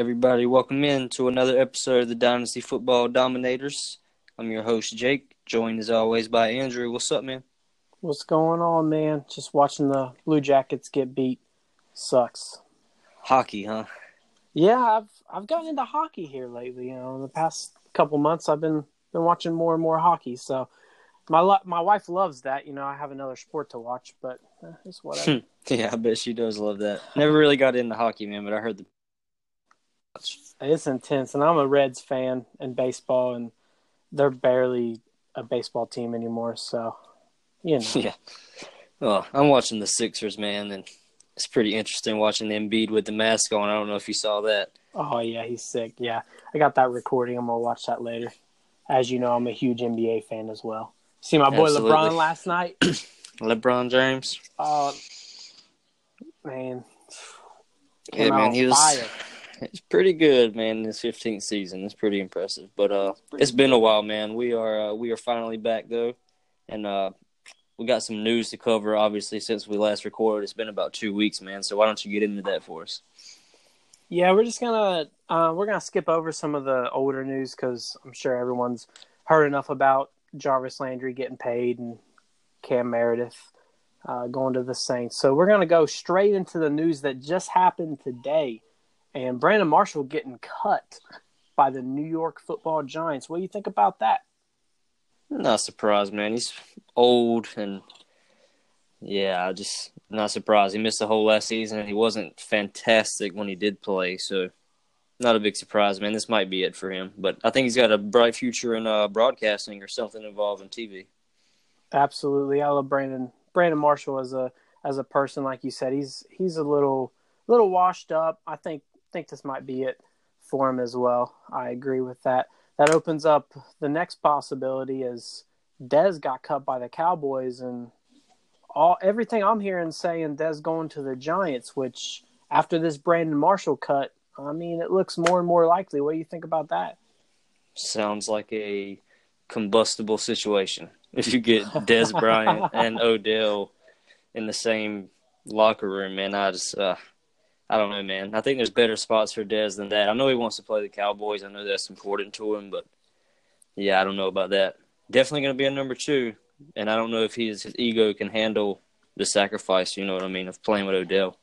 Everybody, welcome in to another episode of the Dynasty Football Dominators. I'm your host, Jake, joined as always by Andrew. What's up, man? What's going on, man? Just watching the Blue Jackets get beat sucks. Hockey, huh? Yeah, I've I've gotten into hockey here lately. You know, in the past couple months, I've been been watching more and more hockey. So my lo- my wife loves that. You know, I have another sport to watch, but eh, it's whatever. yeah, I bet she does love that. Never really got into hockey, man, but I heard the. It's intense, and I'm a Reds fan in baseball, and they're barely a baseball team anymore. So, you know. Yeah. Well, I'm watching the Sixers, man, and it's pretty interesting watching Embiid with the mask on. I don't know if you saw that. Oh yeah, he's sick. Yeah, I got that recording. I'm gonna watch that later. As you know, I'm a huge NBA fan as well. See my boy Absolutely. LeBron last night. LeBron James. Oh man, Yeah, man, he was. fire. It's pretty good, man. This 15th season, it's pretty impressive. But uh, it's been a while, man. We are uh, we are finally back though, and uh, we got some news to cover. Obviously, since we last recorded, it's been about two weeks, man. So why don't you get into that for us? Yeah, we're just gonna uh, we're gonna skip over some of the older news because I'm sure everyone's heard enough about Jarvis Landry getting paid and Cam Meredith uh, going to the Saints. So we're gonna go straight into the news that just happened today, and Brandon Marshall getting cut by the New York Football Giants. What do you think about that? Not surprised, man. He's old and yeah, I just not surprised. He missed the whole last season, and he wasn't fantastic when he did play. So, not a big surprise, man. This might be it for him, but I think he's got a bright future in uh, broadcasting or something involved in TV. Absolutely, I love Brandon Brandon Marshall as a as a person. Like you said, he's he's a little little washed up. I think think this might be it for him as well. I agree with that. That opens up the next possibility is Dez got cut by the Cowboys and all everything I'm hearing saying Dez going to the Giants, which after this Brandon Marshall cut, I mean it looks more and more likely. What do you think about that? Sounds like a combustible situation. If you get Dez Bryant and Odell in the same locker room, man, I just uh, I don't know, man. I think there's better spots for Dez than that. I know he wants to play the Cowboys. I know that's important to him, but yeah, I don't know about that. Definitely going to be a number two, and I don't know if his his ego can handle the sacrifice. You know what I mean of playing with Odell.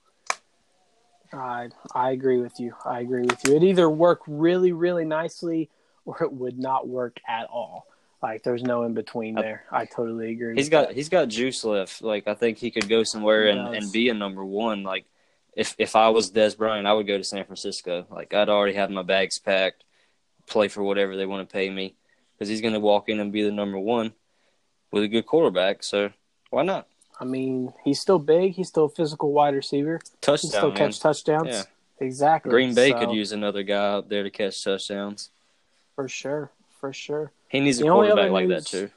I I agree with you. I agree with you. It either work really really nicely or it would not work at all. Like there's no in between there. I totally agree. He's got that. he's got juice left. Like I think he could go somewhere and, and be a number one. Like if if I was Dez Bryant, I would go to San Francisco. Like I'd already have my bags packed, play for whatever they want to pay me, because he's going to walk in and be the number one with a good quarterback. So why not I mean, he's still big. He's still a physical wide receiver. He can touchdown? still man. catch touchdowns. Yeah. Exactly. Green Bay So, could use another guy out there to catch touchdowns. for sure. For sure. He needs a The only quarterback like that too.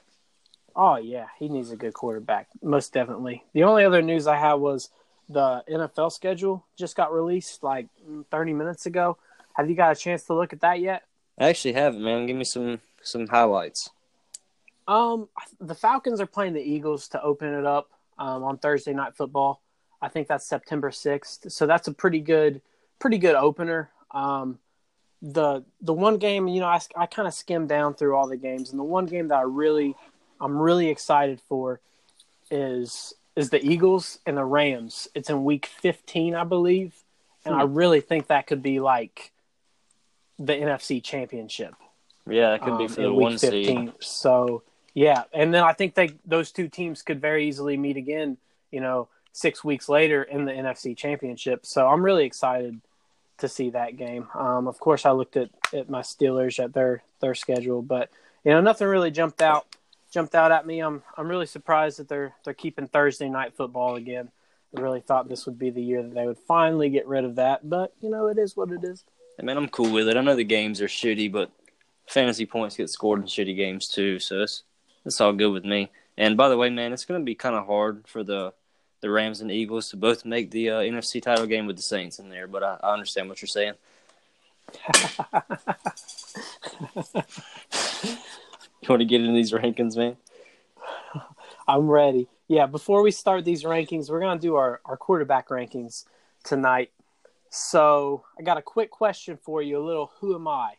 Oh yeah, he needs a good quarterback, most definitely. The only other news I had was the NFL schedule just got released like 30 minutes ago. Have you got a chance to look at that yet? I actually haven't, man. Give me some some highlights. Um, the Falcons are playing the Eagles to open it up um, on Thursday Night Football. I think that's September sixth, so that's a pretty good, pretty good opener. Um, the the one game, you know, I, I kind of skimmed down through all the games, and the one game that I really, I'm really excited for, is is the Eagles and the Rams. It's in Week 15, I believe, and I really think that could be like the NFC Championship Yeah, that could be um, for the one week seed. 15. So yeah, and then I think they those two teams could very easily meet again. You know, six weeks later in the NFC Championship. So I'm really excited to see that game. Um, of course, I looked at, at my Steelers at their their schedule, but you know, nothing really jumped out jumped out at me. I'm I'm really surprised that they're they're keeping Thursday night football again. I really thought this would be the year that they would finally get rid of that, but you know, it is what it is. I mean, I'm cool with it. I know the games are shitty, but fantasy points get scored in shitty games too, so it's it's all good with me. And by the way, man, it's going to be kind of hard for the the Rams and Eagles to both make the uh, NFC title game with the Saints in there, but I, I understand what you're saying. You want to get into these rankings, man? I'm ready. Yeah, before we start these rankings, we're going to do our, our quarterback rankings tonight. So I got a quick question for you. A little who am I?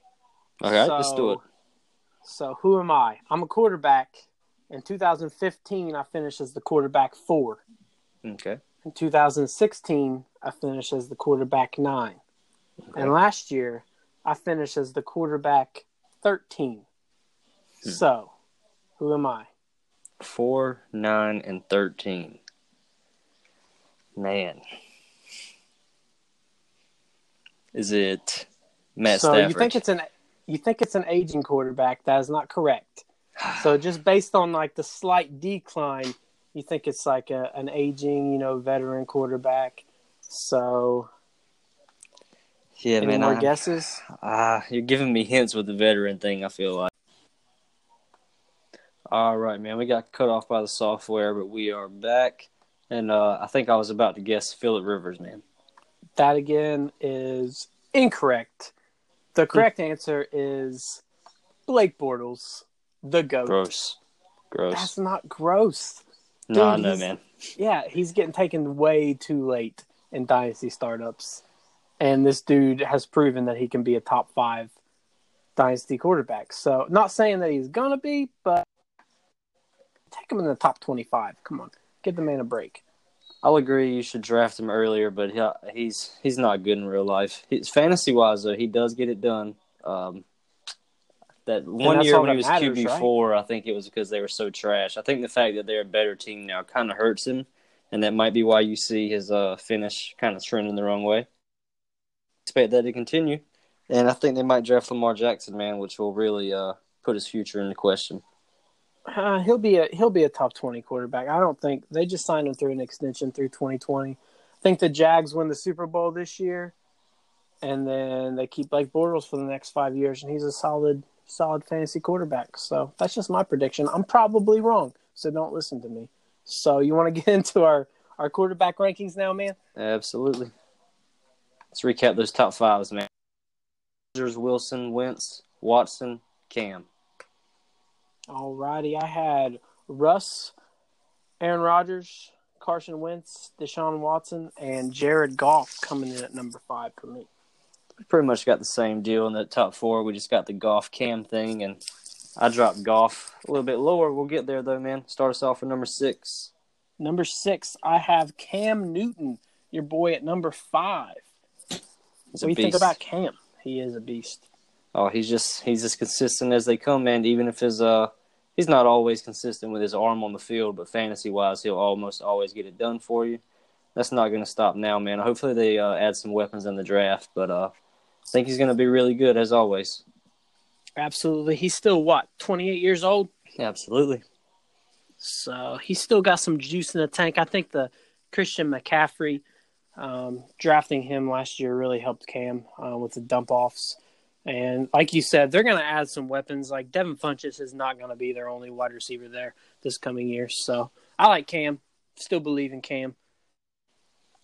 All right, so, let's do it. So who am I? I'm a quarterback. In 2015, I finished as the quarterback four. Okay. In 2016, I finished as the quarterback nine. Okay. And last year, I finished as the quarterback 13. Hmm. So, who am I? 4, 9, and 13. Man. Is it Matt so Stafford? you think it's an you think it's an aging quarterback? That is not correct. so just based on like the slight decline, you think it's like a, an aging, you know, veteran quarterback. So yeah, Any man. More I, guesses? Ah, uh, you're giving me hints with the veteran thing. I feel like. All right, man. We got cut off by the software, but we are back, and uh, I think I was about to guess Philip Rivers, man. That again is incorrect. The correct answer is Blake Bortles, the goat. Gross. Gross. That's not gross. no, no, man. Yeah, he's getting taken way too late in dynasty startups, and this dude has proven that he can be a top five dynasty quarterback. So, not saying that he's gonna be, but take him in the top twenty-five. Come on, give the man a break. I'll agree you should draft him earlier, but he, he's he's not good in real life. He's fantasy wise though, he does get it done. Um, that one year when he was QB four, right? I think it was because they were so trash. I think the fact that they're a better team now kind of hurts him, and that might be why you see his uh, finish kind of trending the wrong way. Expect that to continue, and I think they might draft Lamar Jackson, man, which will really uh, put his future into question. Uh, he'll be a he'll be a top twenty quarterback. I don't think they just signed him through an extension through twenty twenty. I think the Jags win the Super Bowl this year, and then they keep Blake Bortles for the next five years, and he's a solid solid fantasy quarterback. So that's just my prediction. I'm probably wrong, so don't listen to me. So you want to get into our our quarterback rankings now, man? Absolutely. Let's recap those top fives, man. Wilson, Wentz, Watson, Cam. Alrighty, I had Russ, Aaron Rodgers, Carson Wentz, Deshaun Watson, and Jared Goff coming in at number five for me. We pretty much got the same deal in the top four. We just got the Goff Cam thing, and I dropped Goff a little bit lower. We'll get there though, man. Start us off with number six. Number six, I have Cam Newton, your boy at number five. He's what do you think about Cam? He is a beast. Oh, he's just he's as consistent as they come, man. Even if his uh he's not always consistent with his arm on the field, but fantasy wise, he'll almost always get it done for you. That's not going to stop now, man. Hopefully they uh, add some weapons in the draft, but uh, I think he's going to be really good as always. Absolutely, he's still what twenty eight years old. Absolutely. So he's still got some juice in the tank. I think the Christian McCaffrey um, drafting him last year really helped Cam uh, with the dump offs. And like you said, they're going to add some weapons. Like Devin Funchess is not going to be their only wide receiver there this coming year. So I like Cam. Still believe in Cam.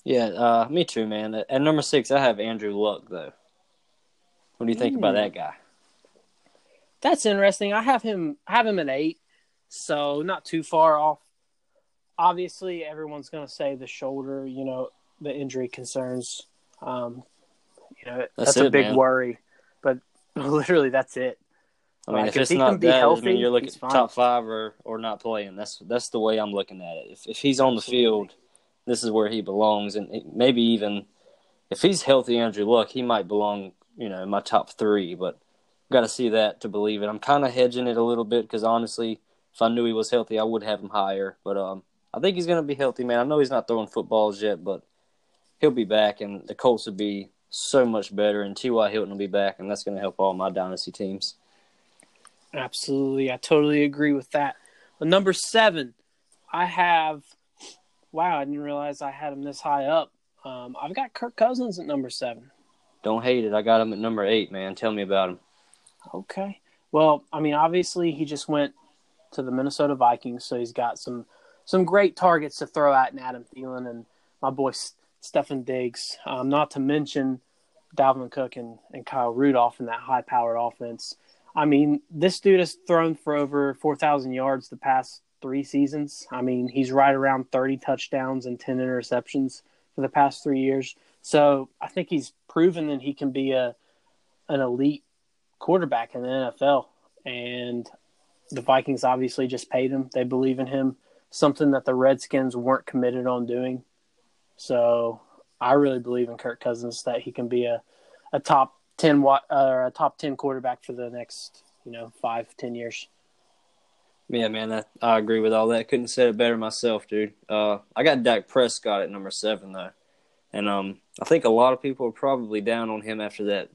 Yeah, uh, me too, man. At number six, I have Andrew Luck, though. What do you think mm. about that guy? That's interesting. I have him. I have him at eight, so not too far off. Obviously, everyone's going to say the shoulder. You know, the injury concerns. Um, you know, that's, that's it, a big man. worry. But literally, that's it. I mean, like, if, if it's not that, healthy, I mean, you're looking top five or, or not playing. That's that's the way I'm looking at it. If if he's on the field, this is where he belongs, and maybe even if he's healthy, Andrew Luck, he might belong, you know, in my top three. But got to see that to believe it. I'm kind of hedging it a little bit because honestly, if I knew he was healthy, I would have him higher. But um, I think he's going to be healthy, man. I know he's not throwing footballs yet, but he'll be back, and the Colts will be so much better, and T.Y. Hilton will be back, and that's going to help all my dynasty teams. Absolutely. I totally agree with that. But number seven, I have. Wow, I didn't realize I had him this high up. Um, I've got Kirk Cousins at number seven. Don't hate it. I got him at number eight, man. Tell me about him. Okay. Well, I mean, obviously, he just went to the Minnesota Vikings, so he's got some some great targets to throw at and Adam Thielen and my boy Stefon Diggs, um, not to mention Dalvin Cook and, and Kyle Rudolph in that high powered offense. I mean, this dude has thrown for over 4,000 yards the past three seasons. I mean, he's right around 30 touchdowns and 10 interceptions for the past three years. So I think he's proven that he can be a an elite quarterback in the NFL. And the Vikings obviously just paid him. They believe in him, something that the Redskins weren't committed on doing. So I really believe in Kirk Cousins that he can be a, a top ten or a top ten quarterback for the next you know five ten years. Yeah, man, I, I agree with all that. Couldn't say it better myself, dude. Uh, I got Dak Prescott at number seven though, and um, I think a lot of people are probably down on him after that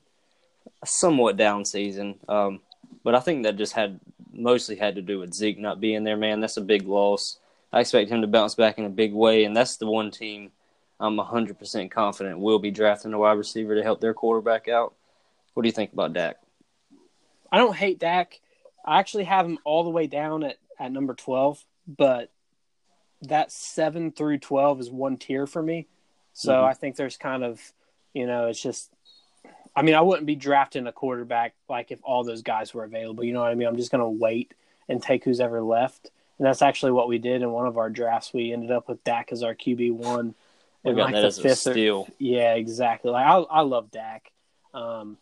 somewhat down season. Um, but I think that just had mostly had to do with Zeke not being there. Man, that's a big loss. I expect him to bounce back in a big way, and that's the one team I'm 100% confident will be drafting a wide receiver to help their quarterback out. What do you think about Dak? I don't hate Dak. I actually have him all the way down at, at number 12, but that 7 through 12 is one tier for me. So mm-hmm. I think there's kind of, you know, it's just, I mean, I wouldn't be drafting a quarterback like if all those guys were available. You know what I mean? I'm just going to wait and take who's ever left. And that's actually what we did in one of our drafts. We ended up with Dak as our QB1 and like the fifth or, yeah, exactly. Like I, I love Dak. Um,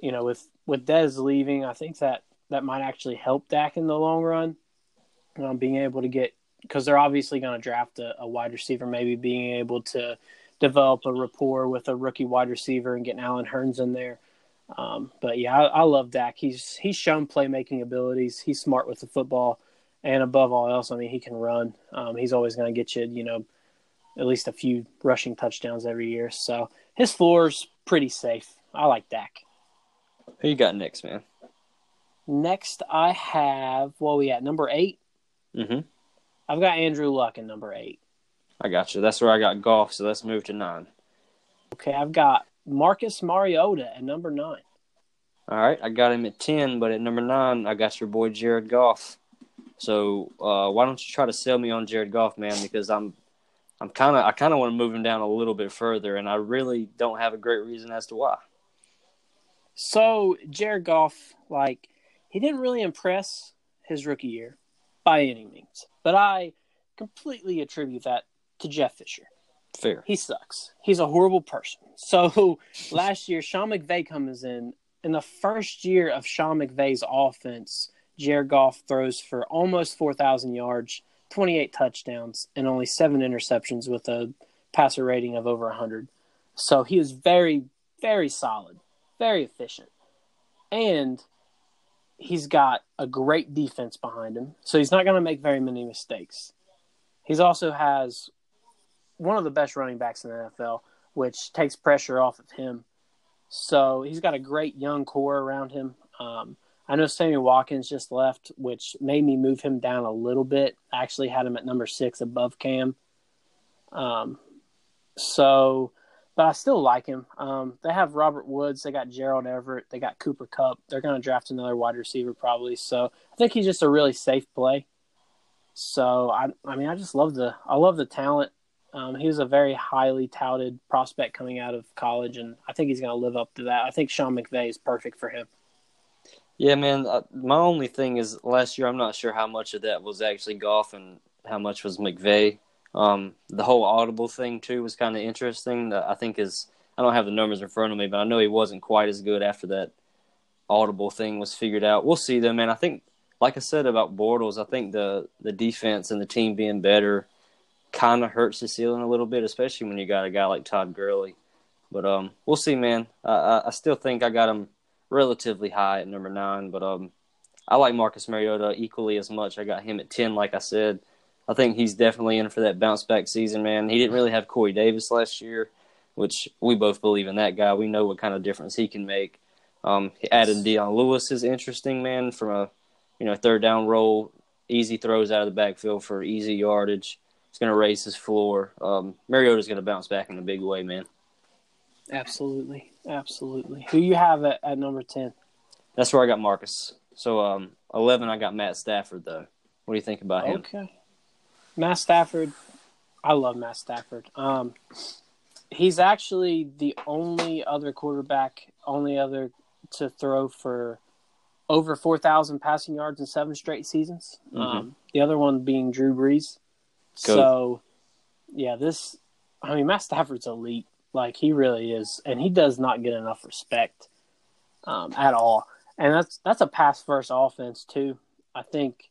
you know, with with Dez leaving, I think that that might actually help Dak in the long run. Um, being able to get because they're obviously going to draft a, a, wide receiver, maybe being able to develop a rapport with a rookie wide receiver and getting Allen Hurns in there. Um, but yeah, I, I, love Dak. He's he's shown playmaking abilities. He's smart with the football, and above all else, I mean, he can run. Um, he's always going to get you, you know, at least a few rushing touchdowns every year. So his floor's pretty safe. I like Dak. Who you got next, man? Next, I have well, we at number 8 Mm-hmm. I've got Andrew Luck in number eight. I got you. That's where I got Goff. So let's move to nine. Okay, I've got Marcus Mariota at number nine. All right, I got him at ten, but at number nine, I got your boy Jared Goff. So uh, why don't you try to sell me on Jared Goff, man? Because I'm, I'm kind of, I kind of want to move him down a little bit further, and I really don't have a great reason as to why. So Jared Goff, like, he didn't really impress his rookie year by any means, but I completely attribute that to Jeff Fisher. Fair. He sucks. He's a horrible person. So last year, Sean McVay comes in. In the first year of Sean McVay's offense, Jared Goff throws for almost 4,000 yards, 28 touchdowns, and only seven interceptions with a passer rating of over 100. So he is very, very solid, very efficient. And he's got a great defense behind him. So he's not going to make very many mistakes. He also has one of the best running backs in the NFL, which takes pressure off of him. So he's got a great young core around him. Um, I know Sammy Watkins just left, which made me move him down a little bit. I actually had him at number six above Cam. Um, so, but I still like him. Um, they have Robert Woods, they got Gerald Everett, they got Cooper Kupp. They're going to draft another wide receiver probably. So I think he's just a really safe play. So I, I mean, I just love the, I love the talent. Um, he was a very highly touted prospect coming out of college, and I think he's going to live up to that. I think Sean McVay is perfect for him. Yeah, man. Uh, my only thing is last year, I'm not sure how much of that was actually Goff and how much was McVay. Um, the whole audible thing too was kind of interesting. I think is I don't have the numbers in front of me, but I know he wasn't quite as good after that audible thing was figured out. We'll see though, man. I think, like I said about Bortles, I think the the defense and the team being better kind of hurts the ceiling a little bit, especially when you got a guy like Todd Gurley. But um, we'll see, man. I, I still think I got him relatively high at number nine, but um, I like Marcus Mariota equally as much. I got him at ten, like I said. I think he's definitely in for that bounce back season, man. He didn't really have Corey Davis last year, which we both believe in that guy. We know what kind of difference he can make. Um, adding Dion Lewis is interesting, man, from a you know third down roll, easy throws out of the backfield for easy yardage. It's going to raise his floor. Um, Mariota's going to bounce back in a big way, man. Absolutely, absolutely. Who you have at, at number ten? That's where I got Marcus. So um, eleven, I got Matt Stafford though. What do you think about him? Okay, Matt Stafford. I love Matt Stafford. Um, he's actually the only other quarterback, only other to throw for over 4,000 passing yards in seven straight seasons. Mm-hmm. Um, the other one being Drew Brees. Go. So, yeah, this, I mean, Matt Stafford's elite. Like he really is, and he does not get enough respect um, at all. And that's that's a pass first offense too. I think,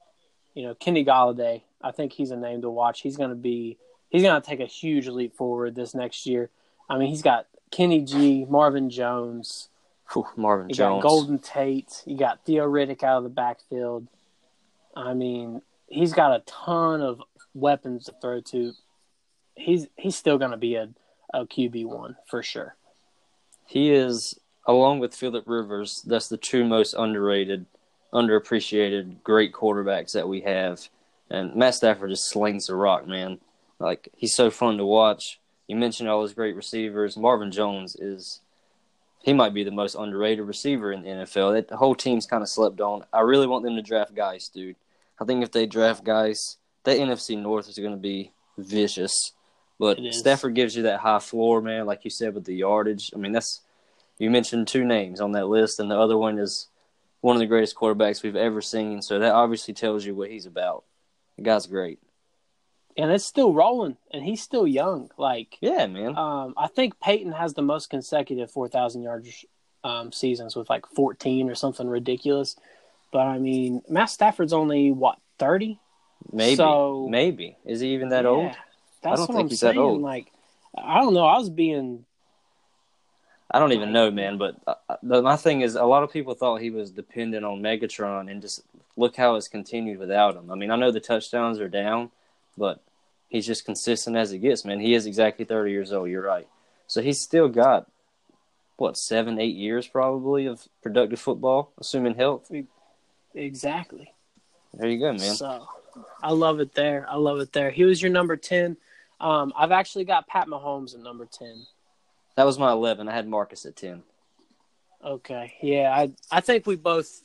you know, Kenny Golladay. I think he's a name to watch. He's going to be he's going to take a huge leap forward this next year. I mean, he's got Kenny G, Marvin Jones, Whew, Marvin you Jones. got Golden Tate, you got Theo Riddick out of the backfield. I mean, he's got a ton of weapons to throw to. He's he's still going to be a, a QB one for sure. He is, along with Philip Rivers, that's the two most underrated, underappreciated, great quarterbacks that we have. And Matt Stafford just slings the rock, man. Like he's so fun to watch. You mentioned all those great receivers. Marvin Jones is, he might be the most underrated receiver in the NFL. That the whole team's kind of slept on. I really want them to draft guys, dude. I think if they draft guys, that NFC North is going to be vicious. But Stafford gives you that high floor, man. Like you said with the yardage. I mean, that's you mentioned two names on that list, and the other one is one of the greatest quarterbacks we've ever seen. So that obviously tells you what he's about. The guy's great. And it's still rolling, and he's still young. Like, Yeah, man. um, I think Peyton has the most consecutive 4,000 yards um, seasons with like 14 or something ridiculous. But I mean, Matt Stafford's only, what, 30? maybe. so- maybe. Is he even that Yeah, old? That's don't what think I'm he's that saying. old. Like, I don't know. I was being I don't even know, man. But uh, the, my thing is, a lot of people thought he was dependent on Megatron, and just look how it's continued without him. I mean, I know the touchdowns are down, but he's just consistent as it gets, man. He is exactly 30 years old. You're right. So he's still got what seven, eight years probably of productive football, assuming health. exactly. There you go, man. So I love it there. I love it there. He was your number 10. Um, I've actually got Pat Mahomes at number 10. That was my 11. I had Marcus at 10. Okay. Yeah, I I think we both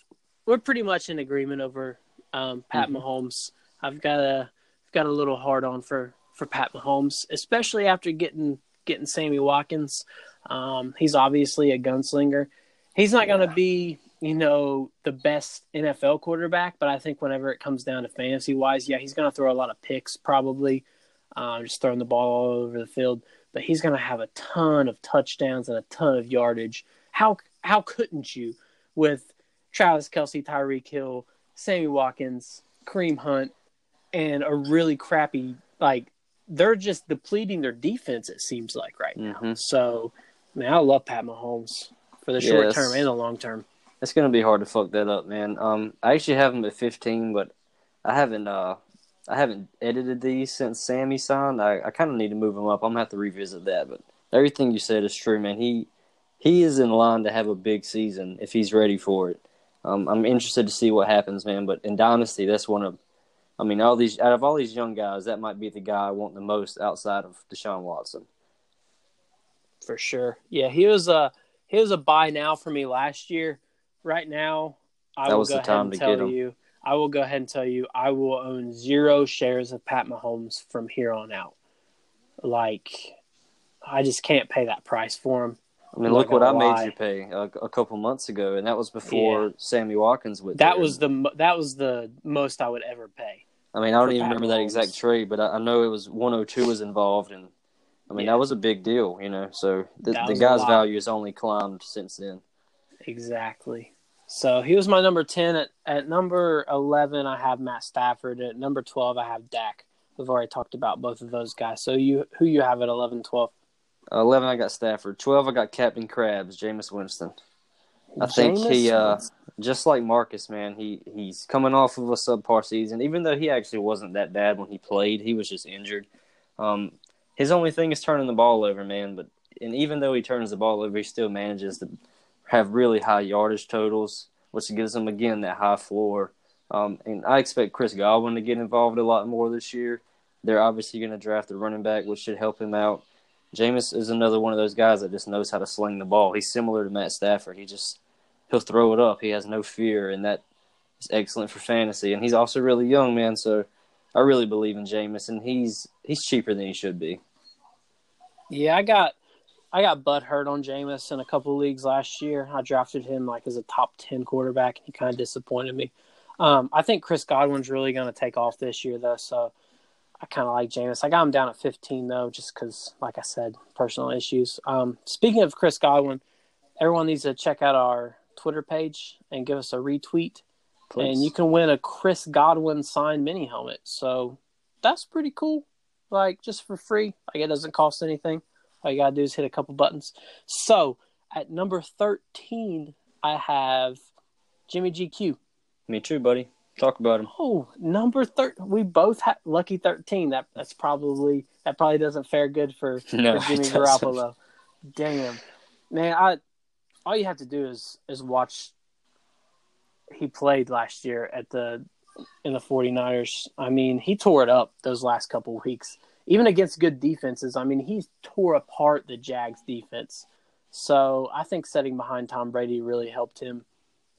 we're pretty much in agreement over um, Pat Mhm. Mahomes. I've got a got a little hard on for for Pat Mahomes, especially after getting getting Sammy Watkins. Um, he's obviously a gunslinger. He's not going to be, you know, the best NFL quarterback, but I think whenever it comes down to fantasy wise, yeah, he's going to throw a lot of picks probably, um, just throwing the ball all over the field. But he's going to have a ton of touchdowns and a ton of yardage. How how couldn't you with Travis Kelce, Tyreek Hill, Sammy Watkins, Kareem Hunt, and a really crappy like they're just depleting their defense. It seems like right now. Mhm. So, man, I love Pat Mahomes for the short Yes. term and the long term. It's gonna be hard to fuck that up, man. Um, I actually have him at 15, but I haven't uh, I haven't edited these since Sammy signed. I, I kind of need to move him up. I'm gonna have to revisit that. But everything you said is true, man. He he is in line to have a big season if he's ready for it. Um, I'm interested to see what happens, man. But in Dynasty, that's one of, I mean, all these out of all these young guys, that might be the guy I want the most outside of Deshaun Watson. for sure. Yeah, he was a he was a buy now for me last year. Right now, I That was the time to tell get him. you. I will go ahead and tell you. I will own zero shares of Pat Mahomes from here on out. Like, I just can't pay that price for him. I mean, I'm look what I gonna made you pay a, a couple months ago, and that was before Sammy Watkins went. That there. was the that was the most I would ever pay. I mean, I don't even Pat remember that exact trade, but I, I know it was 102 was involved, and I mean Yeah. that was a big deal, you know. So the, the guy's value has only climbed since then. Exactly. So he was my number ten. At at number eleven, I have Matt Stafford. At number twelve, I have Dak. We've already talked about both of those guys. So you who you have at 11, 12? 11, I got Stafford. 12, I got Captain Krabs, Jameis Winston. I think he, Jameis uh, just like Marcus, man, he he's coming off of a subpar season. Even though he actually wasn't that bad when he played, he was just injured. Um, his only thing is turning the ball over, man. But and even though he turns the ball over, he still manages to have really high yardage totals, which gives them again that high floor. Um, and I expect Chris Godwin to get involved a lot more this year. They're obviously going to draft a running back, which should help him out. Jameis is another one of those guys that just knows how to sling the ball. He's similar to Matt Stafford. He just he'll throw it up. He has no fear, and that is excellent for fantasy. And he's also really young, man. So I really believe in Jameis, and he's he's cheaper than he should be. Yeah, I got I got butt hurt on Jameis in a couple of leagues last year. I drafted him like as a top ten quarterback, and he kind of disappointed me. Um, I think Chris Godwin's really going to take off this year, though. So I kind of like Jameis. I got him down at 15 though, just because, like I said, personal issues. Um, speaking of Chris Godwin, everyone needs to check out our Twitter page and give us a retweet, Please. and you can win a Chris Godwin signed mini helmet. So that's pretty cool. Like just for free, like it doesn't cost anything. All you gotta do is hit a couple buttons. So at number 13, I have Jimmy GQ. Me too, buddy. Talk about him. Oh, number thir We both have lucky thirteen. That that's probably that probably doesn't fare good for, No, for Jimmy. Garoppolo. Damn, man! I all you have to do is is watch. He played last year at the in the 49ers. I mean, he tore it up those last couple weeks, even against good defenses. I mean, he tore apart the Jags defense. So I think setting behind Tom Brady really helped him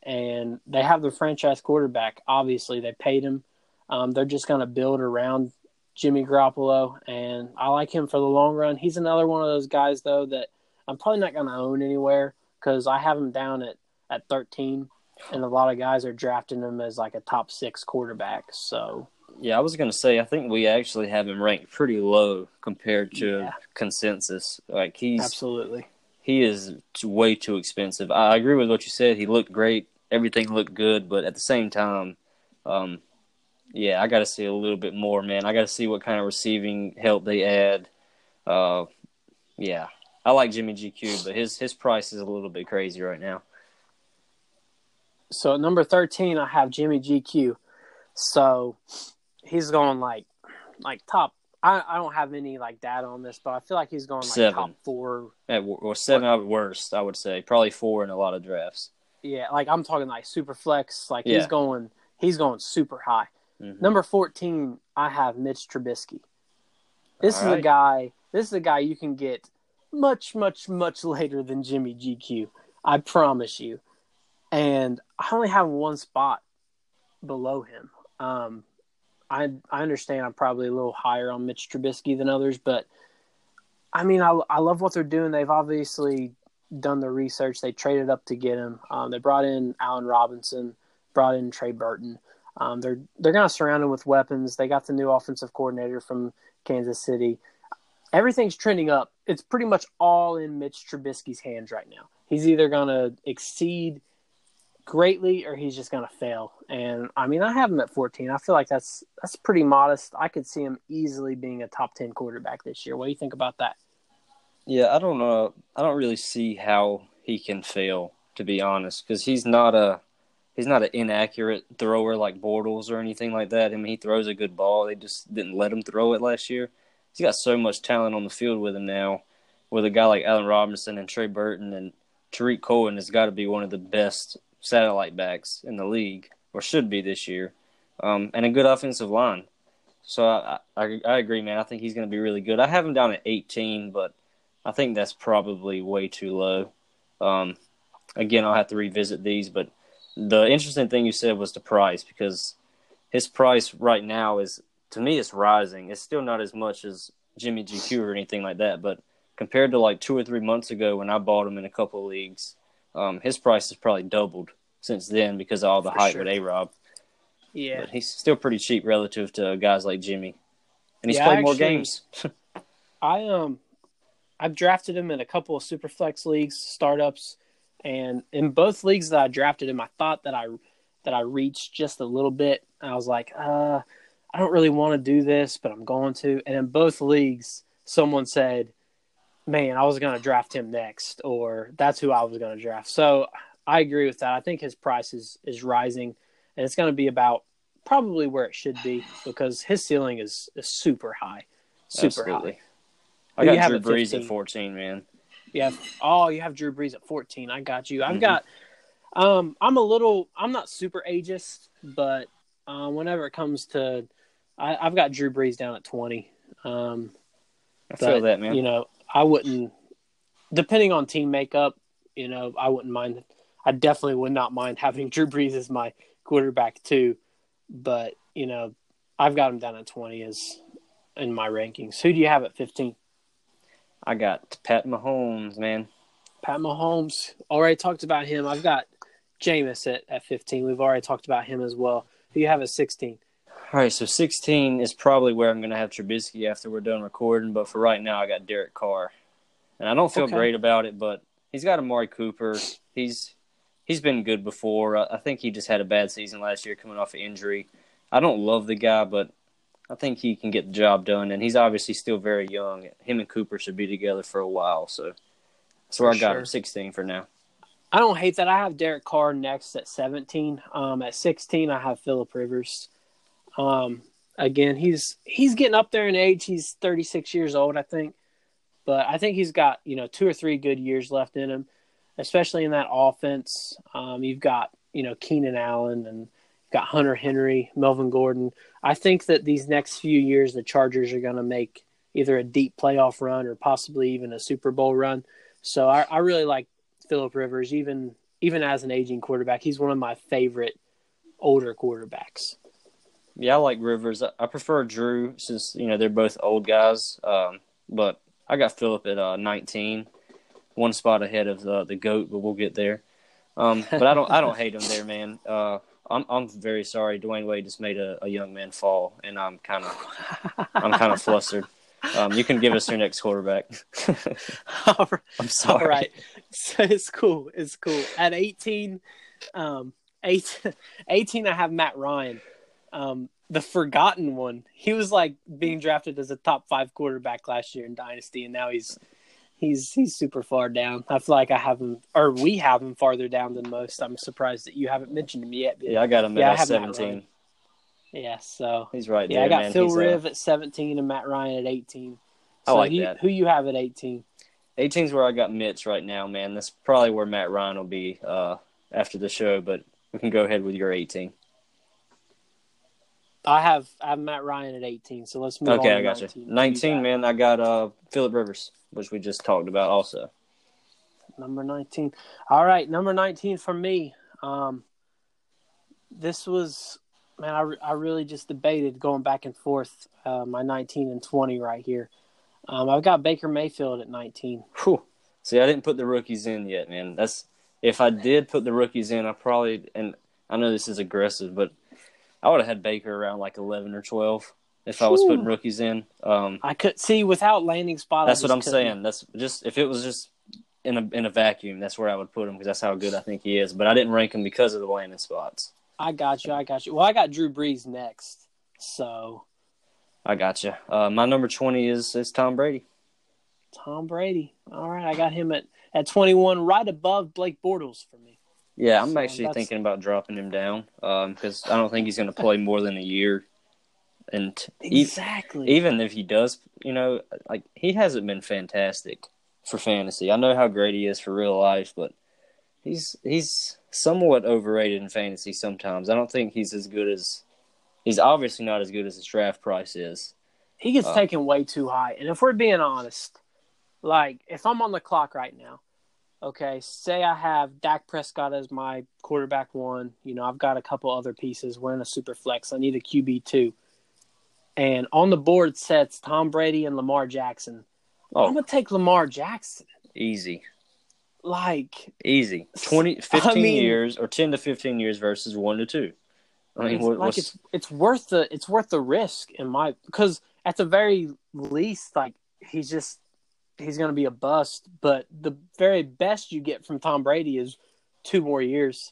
and they have the franchise quarterback. Obviously, they paid him. Um, they're just going to build around Jimmy Garoppolo, and I like him for the long run. He's another one of those guys, though, that I'm probably not going to own anywhere because I have him down at, at 13, and a lot of guys are drafting him as like a top six quarterback. So, Yeah, I was gonna say I think we actually have him ranked pretty low compared to Yeah. consensus. Like he's absolutely. he is way too expensive. I agree with what you said. He looked great. Everything looked good, but at the same time, um, yeah, I got to see a little bit more, man. I got to see what kind of receiving help they add. Uh, yeah, I like Jimmy GQ, but his his price is a little bit crazy right now. So, at number 13, I have Jimmy GQ. So, he's going like like top. I, I don't have any like data on this, but I feel like he's going like Seven. top four At or seven at worst, I would say probably four in a lot of drafts. Yeah, like I'm talking like super flex. Like Yeah. he's going he's going super high. Mhm. Number fourteen, I have Mitch Trubisky. This is a guy this is a guy you can get much, much, much later than Jimmy GQ. I promise you. And I only have one spot below him. Um I I understand I'm probably a little higher on Mitch Trubisky than others, but I mean I I love what they're doing. They've obviously done the research. They traded up to get him. Um, they brought in Allen Robinson, brought in Trey Burton. Um, they're they're going to surround him with weapons. They got the new offensive coordinator from Kansas City. Everything's trending up. It's pretty much all in Mitch Trubisky's hands right now. He's either going to exceed greatly or he's just going to fail. And I mean, I have him at 14. I feel like that's that's pretty modest. I could see him easily being a top 10 quarterback this year. What do you think about that? Yeah, I don't know. I don't really see how he can fail, to be honest, because he's not a he's not an inaccurate thrower like Bortles or anything like that. I mean, he throws a good ball. They just didn't let him throw it last year. He's got so much talent on the field with him now. With a guy like Allen Robinson and Trey Burton and Tarik Cohen has got to be one of the best satellite backs in the league, or should be this year, um, and a good offensive line. So I, I I agree, man. I think he's going to be really good. I have him down at 18, but I think that's probably way too low. Um, again, I'll have to revisit these, but the interesting thing you said was the price because his price right now is to me it's rising. It's still not as much as Jimmy GQ or anything like that, but compared to like two or three months ago when I bought him in a couple of leagues, um, his price has probably doubled since then because of all the For hype sure. with A Rob. Yeah. But he's still pretty cheap relative to guys like Jimmy, and he's Yeah, played more games. I um I've drafted him in a couple of superflex leagues, startups, and in both leagues that I drafted him, I thought that I that I reached just a little bit. I was like, uh, I don't really want to do this, but I'm going to. And in both leagues, someone said, "Man, I was going to draft him next," or "That's who I was going to draft." So I agree with that. I think his price is is rising, and it's going to be about probably where it should be because his ceiling is, is super high, super high. Absolutely. Who I got have Drew Brees 15? at 14, man. Have oh, you have Drew Brees at fourteen. I got you. I've Mhm. got um I'm a little I'm not super ageist, but uh, whenever it comes to I, I've got Drew Brees down at twenty. Um I but, feel that, man. You know, I wouldn't depending on team makeup, you know, I wouldn't mind I definitely would not mind having Drew Brees as my quarterback too. But, you know, I've got him down at twenty as in my rankings. Who do you have at fifteen? I got Pat Mahomes, man. Pat Mahomes. Already talked about him. I've got Jameis at, at 15. We've already talked about him as well. Who you have at 16? All right, so 16 is probably where I'm going to have Trubisky after we're done recording, but for right now, I got Derek Carr, and I don't feel Okay. great about it, but he's got Amari Cooper. He's he's been good before. I think he just had a bad season last year, coming off an injury. I don't love the guy, but I think he can get the job done, and he's obviously still very young. Him and Cooper should be together for a while, so that's where For I got sure. him 16 for now. I don't hate that. I have Derek Carr next at 17. Um, at 16, I have Philip Rivers. Um, again, he's he's getting up there in age. He's 36 years old, I think, but I think he's got you know two or three good years left in him, especially in that offense. Um, you've got you know Keenan Allen and got Hunter Henry, Melvin Gordon. I think that these next few years, the Chargers are going to make either a deep playoff run or possibly even a Super Bowl run. So I, I really like Philip Rivers, even even as an aging quarterback. He's one of my favorite older quarterbacks. Yeah, I like Rivers. I- I prefer Drew since you know they're both old guys. Um, but I got Philip at uh, 19, one spot ahead of the the goat, but we'll get there. Um, but I don't I don't hate him there, man. Uh, I'm I'm very sorry. Dwyane Wade just made a, a young man fall, and I'm kind of I'm kind of flustered. Um, you can give us your next quarterback. All right. I'm sorry. All right. So it's cool. It's cool. At 18, um, eight, 18, I have Matt Ryan, um, the forgotten one. He was like being drafted as a top five quarterback last year in Dynasty, and now he's he's he's super far down. I feel like I have him, or we have him farther down than most. I'm surprised that you haven't mentioned him yet. Yeah, I got him Yeah, at 17. Yeah. So He's right yeah, there, I got man. Phil He's, Riv at 17 and Matt Ryan at 18. I So like who, that. who you have at 18? 18 is where I got Mitch right now, man. That's probably where Matt Ryan will be uh, after the show, but we can go ahead with your 18. I have I have Matt Ryan at 18. So let's move on. Okay, I got 19. you. 19, man, I got uh, Philip Rivers, which we just talked about also. Number 19. All right, number 19 for me. Um, this was, man, I, I really just debated going back and forth uh, my 19 and 20 right here. Um, I've got Baker Mayfield at 19. Whew. See, I didn't put the rookies in yet, man. That's if I did put the rookies in, I probably and I know this is aggressive, but I would have had Baker around like 11 or 12 if I was putting rookies in. Um, I could see without landing spot. That's what I'm couldn't. saying. That's just if it was just in a in a vacuum, that's where I would put him because that's how good I think he is. But I didn't rank him because of the landing spots. I got you. I got you. Well, I got Drew Brees next. So I got you. Uh, my number 20 is is Tom Brady. Tom Brady. All right, I got him at, at 21, right above Blake Bortles for me. Yeah, I'm So actually that's- thinking about dropping him down because I don't think he's going to play more than a year. And Exactly. even if he does, you know, like he hasn't been fantastic for fantasy. I know how great he is for real life, but he's he's somewhat overrated in fantasy sometimes. I don't think he's as good as he's obviously not as good as his draft price is. He gets Uh, taken way too high. And if we're being honest, like if I'm on the clock right now, okay, say I have Dak Prescott as my quarterback one, you know, I've got a couple other pieces. We're in a super flex. I need a QB two. And on the board sets Tom Brady and Lamar Jackson. Oh. I'm Oh, gonna take Lamar Jackson. easy. Like Easy. 20 15 I mean- years or 10 to 15 years versus 1 to 2. I mean, it's, what, like it's it's worth the it's worth the risk in my because at the very least, like he's just he's going to be a bust. But the very best you get from Tom Brady is two more years.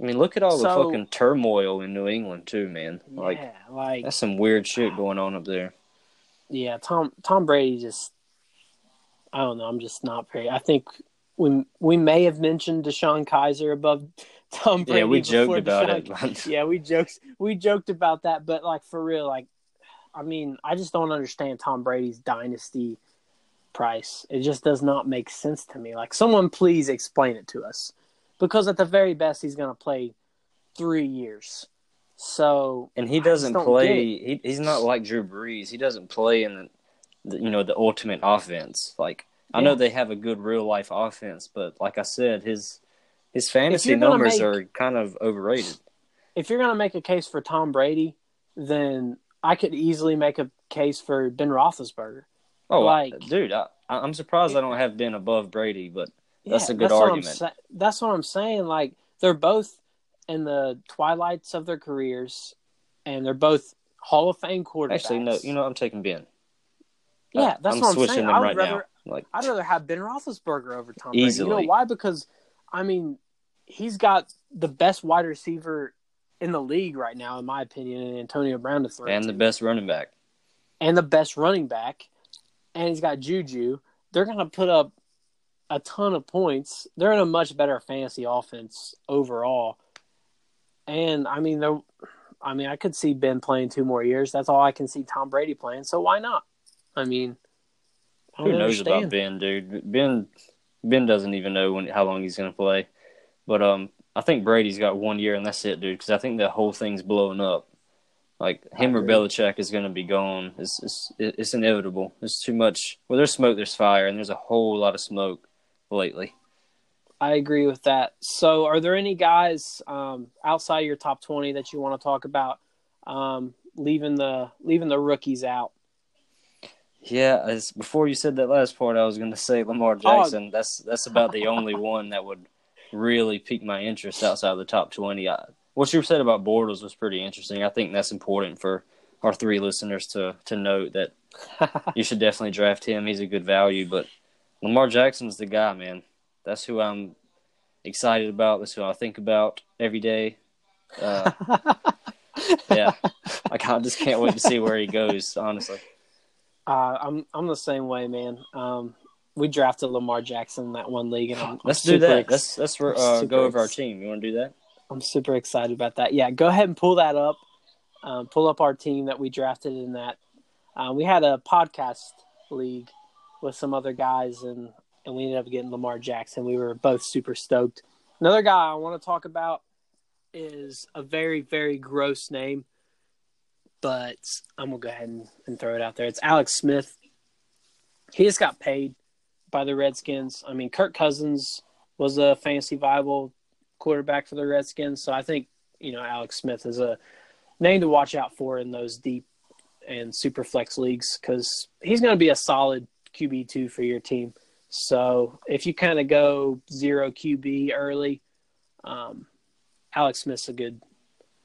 I mean, look at all the fucking turmoil in New England too, man. Like yeah, like that's some weird shit going on up there. yeah, Tom Tom Brady just I don't know. I'm just not very. I think we we may have mentioned DeShone Kizer above Tom Brady. yeah, we joked about Deshaun it. yeah, we joked we joked about that, but like for real, like I mean, I just don't understand Tom Brady's dynasty price. It just does not make sense to me. Like someone please explain it to us. Because at the very best he's going to play 3 years. So, and he doesn't play. He, he's not like Drew Brees. He doesn't play in the, the you know the ultimate offense. Like I know they have a good real life offense, but like I said, his his fantasy numbers make- are kind of overrated. if you're going to make a case for Tom Brady, then I could easily make a case for Ben Roethlisberger. Oh, Like- dude, I, I'm surprised I don't have Ben above Brady, but That's a good what I'm argument. sa- that's what I'm saying. Like they're both in the twilights of their careers, and they're both Hall of Fame quarterback. Actually, no. You know, I'm taking Ben. Yeah, that's I'm what I'm switching saying. them I would right rather, now. Like I'd rather have Ben Roethlisberger over Tom Brady. You know why? Because, I mean, he's got the best wide receiver in the league right now, in my opinion, and Antonio Brown to throw and the best running back. and the best running back, and he's got Juju. They're going to put up a ton of points. They're in a much better fantasy offense overall. And I mean, I mean, I could see Ben playing two more years. That's all I can see Tom Brady playing. So why not? I mean, I Who knows about. Ben, dude? Ben Ben doesn't even know when how long he's going to play. But um, I think Brady's got one year and that's it, dude. Because I think the whole thing's blowing up. Like him or. Belichick is going to be gone. It's, it's it's inevitable. There's too much. Well, there's smoke, there's fire, and there's a whole lot of smoke lately. I agree with that. So, are there any guys um, outside your top twenty that you want to talk about? Um, leaving the leaving the rookies out. Yeah, as before you said that last part, I was going to say Lamar Oh. Jackson. That's that's about the only one that would really pique my interest outside of the top twenty. I, what you said about Bortles was pretty interesting. I think that's important for our three listeners to to note that you should definitely draft him. He's a good value, but Lamar Jackson's the guy, man. That's who I'm excited about. That's who I think about every day. Uh, yeah, I can't, just can't wait to see where he goes. Honestly. Uh, I'm I'm the same way, man. Um, we drafted Lamar Jackson in that one league, and I'm, I'm Let's do that. ex- Let's let's uh, go over our team. You want to do that? I'm super excited about that. Yeah, go ahead and pull that up. Um, pull up our team that we drafted in that. Uh, we had a podcast league with some other guys, and and we ended up getting Lamar Jackson. We were both super stoked. Another guy I want to talk about is a very very gross name, but I'm gonna go ahead and, and throw it out there. It's Alex Smith. He just got paid by the Redskins. I mean, Kirk Cousins was a fantasy viable quarterback for the Redskins. So I think, you know, Alex Smith is a name to watch out for in those deep and super flex leagues because he's going to be a solid QB2 for your team. So if you kind of go zero QB early, um, Alex Smith's a good,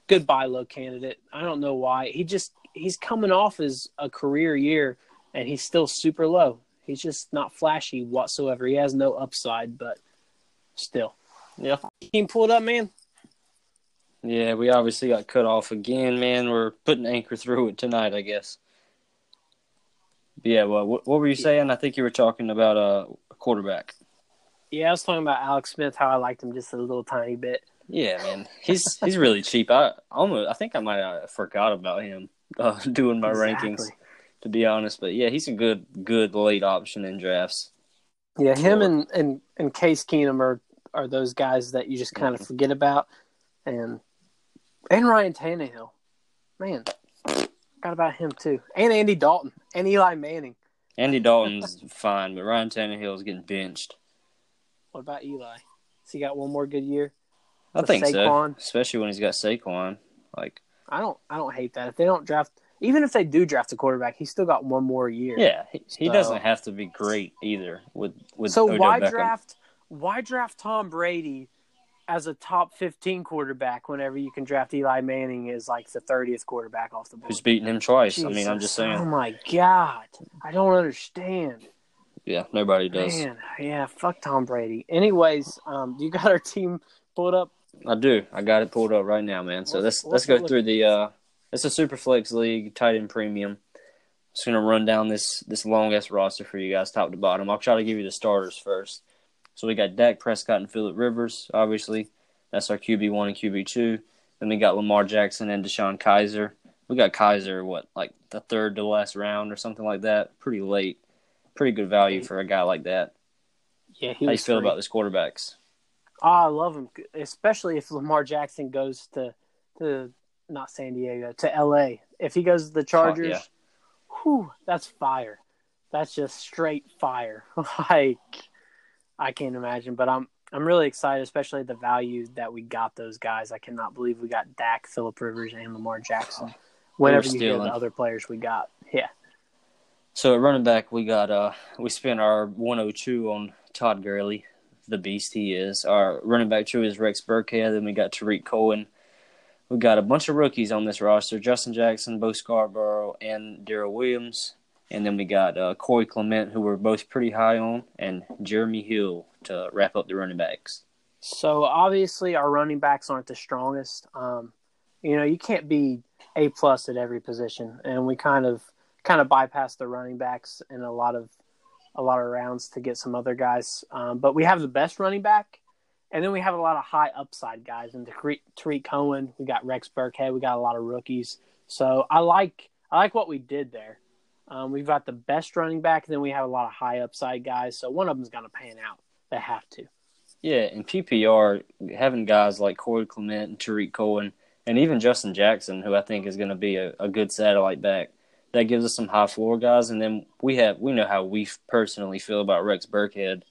good buy low candidate. I don't know why. He just, he's coming off as a career year and he's still super low. He's just not flashy whatsoever. He has no upside, but still. Yeah. Team pulled up, man. Yeah, we obviously got cut off again, man. We're putting anchor through it tonight, I guess. But yeah, well, what, what were you saying? I think you were talking about uh, a quarterback. Yeah, I was talking about Alex Smith, how I liked him just a little tiny bit. Yeah, man, he's he's really cheap. I almost I think I might have forgot about him uh, doing my rankings, to be honest. But yeah, he's a good good late option in drafts. Yeah, him and, and, and Case Keenum are, are those guys that you just kind of mm-hmm. forget about. And and Ryan Tannehill. Man, forgot about him too. And Andy Dalton and Eli Manning. Andy Dalton's fine, but Ryan Tannehill is getting benched. What about Eli? Has he got one more good year? I think Saquon? so, especially when he's got Saquon. Like, I don't I don't hate that. If they don't draft even if they do draft a quarterback, he's still got one more year. yeah, he, he So- doesn't have to be great either. With with So Odell why Beckham. draft why draft Tom Brady as a top fifteen quarterback whenever you can draft Eli Manning as like the thirtieth quarterback off the board? Who's beating him twice? I mean, I'm just saying. Oh my god. I don't understand. Yeah, nobody does. Man, yeah, fuck Tom Brady. Anyways, um, you got our team pulled up. I do. I got it pulled up right now, man. So let's what's let's go through the. uh It's a super flex league, tight end premium. Just gonna run down this this long ass roster for you guys, top to bottom. I'll try to give you the starters first. So we got Dak Prescott and Philip Rivers, obviously. That's our QB one and QB two. Then we got Lamar Jackson and DeShone Kizer. We got Kizer, what, like the third to last round or something like that. Pretty late. Pretty good value for a guy like that. Yeah, How you feel free. about these quarterbacks? Oh, I love him, especially if Lamar Jackson goes to to not San Diego to L.A. If he goes to the Chargers, yeah. whew, that's fire. That's just straight fire. like I can't imagine, but I'm I'm really excited, especially the value that we got those guys. I cannot believe we got Dak, Philip Rivers, and Lamar Jackson. Whenever you hear the other players we got, yeah, So at running back, we got uh we spent our 102 on Todd Gurley, the beast he is. Our running back two is Rex Burkhead. Then we got Tarik Cohen. we got a bunch of rookies on this roster: Justin Jackson, Bo Scarborough, and Darrel Williams. And then we got uh, Corey Clement, who we're both pretty high on, and Jeremy Hill to wrap up the running backs. So obviously, our running backs aren't the strongest. Um, you know, you can't be a plus at every position, and we kind of kind of bypassed the running backs in a lot of a lot of rounds to get some other guys. Um, but we have the best running back, and then we have a lot of high upside guys. And Tarik Cohen, we got Rex Burkhead, we got a lot of rookies. So I like I like what we did there. Um, we've got the best running back, and then we have a lot of high upside guys. So one of them's going to pan out. They have to. Yeah, in PPR, having guys like Corey Clement and Tarik Cohen, and even Justin Jackson, who I think is going to be a, a good satellite back, that gives us some high floor guys. And then we have we know how we personally feel about Rex Burkhead.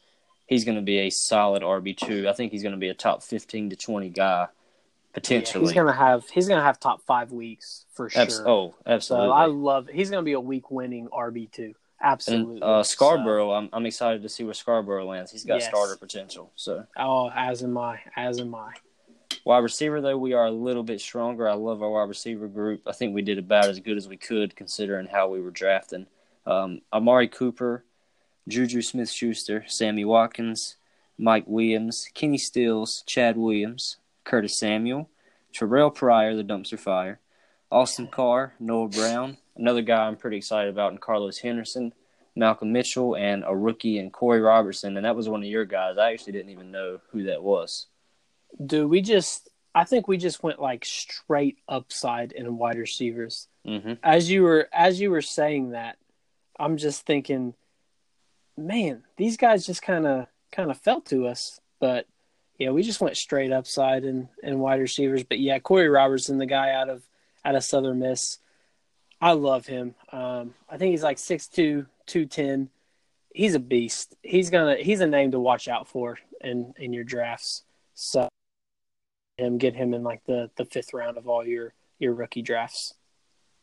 He's going to be a solid RB two. I think he's going to be a top fifteen to twenty guy potentially. Yeah, he's gonna have he's gonna have top five weeks for sure. Abs- oh, absolutely. So I love. He's gonna be a week winning RB two. Absolutely. And, uh, Scarborough, so, I'm I'm excited to see where Scarborough lands. He's got yes. starter potential. So. Oh, as am I. As am I. Wide receiver though, we are a little bit stronger. I love our wide receiver group. I think we did about as good as we could considering how we were drafting. Um, Amari Cooper, Juju Smith Schuster, Sammy Watkins, Mike Williams, Kenny Stills, Chad Williams, Curtis Samuel, Terrelle Pryor, the dumpster fire, Austin Carr, Noah Brown, another guy I'm pretty excited about, and Carlos Henderson, Malcolm Mitchell, and a rookie and Korey Robertson. And that was one of your guys. I actually didn't even know who that was. Dude, we just, I think we just went like straight upside in wide receivers. Mm-hmm. As you were, as you were saying that, I'm just thinking, man, these guys just kind of, kind of fell to us. But yeah, we just went straight upside and in wide receivers. But yeah, Korey Robertson, the guy out of out of Southern Miss, I love him. Um, I think he's like 6'2", 210. He's a beast. He's gonna he's a name to watch out for in in your drafts. So him get him in like the the fifth round of all your your rookie drafts.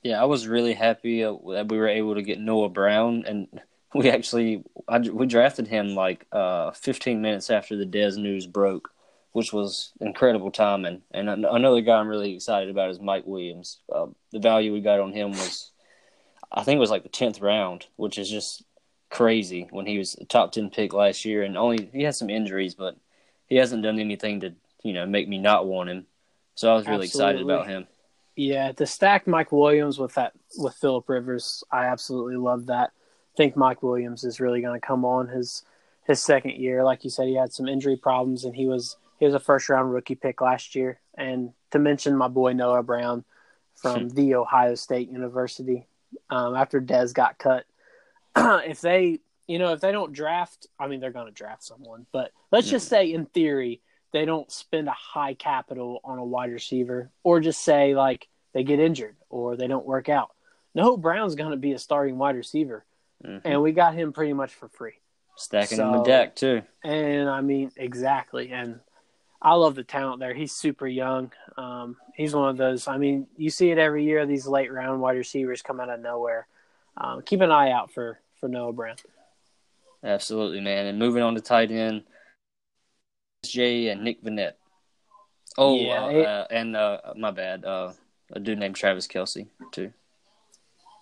Yeah, I was really happy uh, that we were able to get Noah Brown and we actually I, we drafted him like uh, 15 minutes after the Dez news broke, which was incredible timing. And another guy I'm really excited about is Mike Williams. Uh, the value we got on him was, I think it was like the 10th round, which is just crazy when he was a top 10 pick last year. And only he had some injuries, but he hasn't done anything to you know make me not want him. So I was really absolutely. excited about him. Yeah, to stack Mike Williams with that with Philip Rivers, I absolutely love that think Mike Williams is really going to come on his his second year. Like you said, he had some injury problems, and he was he was a first round rookie pick last year. And to mention my boy Noah Brown from hmm. the Ohio State University, um, after Dez got cut, if they you know if they don't draft, I mean they're going to draft someone, but let's just say in theory they don't spend a high capital on a wide receiver, or just say like they get injured or they don't work out. Noah Brown's going to be a starting wide receiver mm-hmm. and we got him pretty much for free. Stacking so, him a deck too. And I mean, exactly. And I love the talent there. He's super young. Um, he's one of those. I mean, you see it every year. These late round wide receivers come out of nowhere. Um, keep an eye out for for Noah Brown. Absolutely, man. And moving on to tight end, Jay and Nick Vannett. Oh, yeah, uh, it, uh, and uh, my bad, uh, a dude named Travis Kelce too.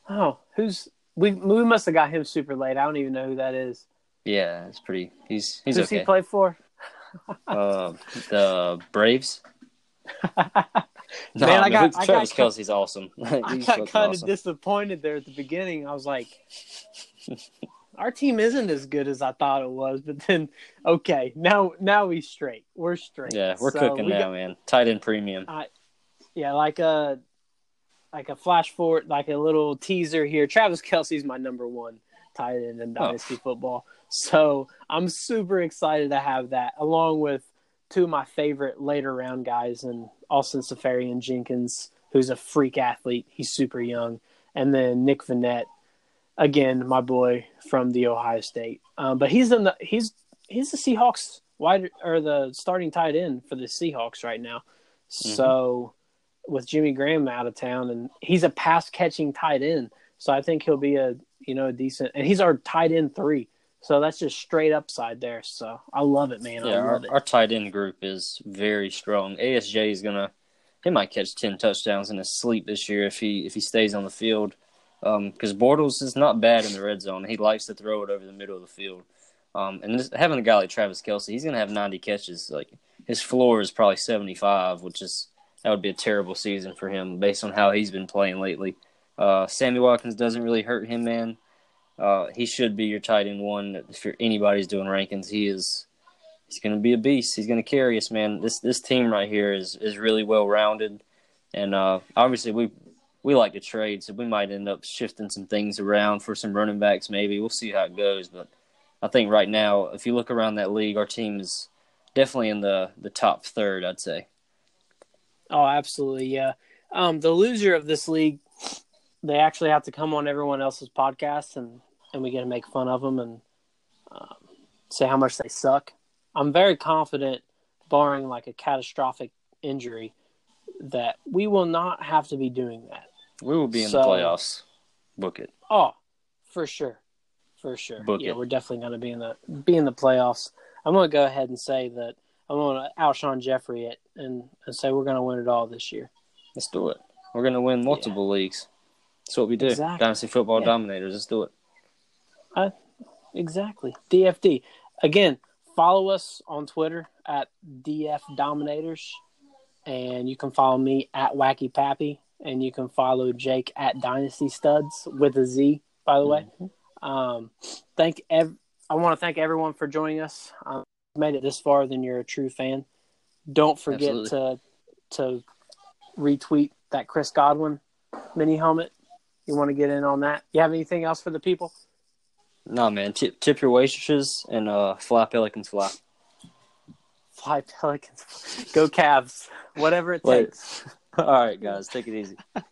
Oh, who's we we must have got him super late. I don't even know who that is. Yeah, it's pretty. He's he's Who's okay. he play for? uh, the Braves. no, Man, I got, Travis I got, Kelce's awesome. I got kind awesome. of disappointed there at the beginning. I was like, our team isn't as good as I thought it was. But then, okay, now now we straight. We're straight. Yeah, we're so cooking we now, got, man. Tight end premium. I, yeah, like uh like a flash forward, like a little teaser here. Travis Kelce's my number one tight end in dynasty oh. football, so I'm super excited to have that along with two of my favorite later round guys, and Austin Seferian-Jenkins, who's a freak athlete. He's super young, and then Nick Vannett, again my boy from the Ohio State. Um, but he's in the he's he's the Seahawks wide or the starting tight end for the Seahawks right now. Mm-hmm. So with Jimmy Graham out of town, and he's a pass catching tight end. So I think he'll be a you know a decent, and he's our tight end three. So that's just straight upside there. So I love it, man. Yeah, our, it. our, tight end group is very strong. ASJ is gonna he might catch ten touchdowns in his sleep this year if he if he stays on the field. Because um, Bortles is not bad in the red zone. He likes to throw it over the middle of the field. Um, and this, having a guy like Travis Kelce, he's going to have 90 catches. Like his floor is probably 75, which is that would be a terrible season for him based on how he's been playing lately. Uh, Sammy Watkins doesn't really hurt him, man. Uh, he should be your tight end one if anybody's doing rankings. He is. He's going to be a beast. He's going to carry us, man. This this team right here is is really well rounded, and uh, obviously we we like to trade, so we might end up shifting some things around for some running backs. Maybe we'll see how it goes, but I think right now, if you look around that league, our team is definitely in the the top third. I'd say. Oh, absolutely, yeah. Um, the loser of this league, they actually have to come on everyone else's podcast and and we get to make fun of them and um, say how much they suck. I'm very confident, barring like a catastrophic injury, that we will not have to be doing that. We will be in so, the playoffs. Book it. Oh, for sure, for sure. Book yeah, it. we're definitely going to be in the be in the playoffs. I'm going to go ahead and say that I'm going to Alshon Jeffery it and, and say we're going to win it all this year. Let's do it. We're going to win multiple yeah. leagues. That's what we do. Exactly. Dynasty Football yeah. Dominators. Let's do it. Uh, exactly. DFD. Again, follow us on Twitter at DF Dominators, and you can follow me at Wacky Pappy, and you can follow Jake at Dynasty Studs with a Z. By the way, mm-hmm. um, thank ev- I want to thank everyone for joining us. Um, made it this far, then you're a true fan. Don't forget Absolutely. to to retweet that Chris Godwin mini helmet. You want to get in on that? You have anything else for the people? No, man. Tip, tip your waitresses and uh, fly pelicans fly. Fly pelicans. Go Cavs. Whatever it takes. All right, guys. Take it easy.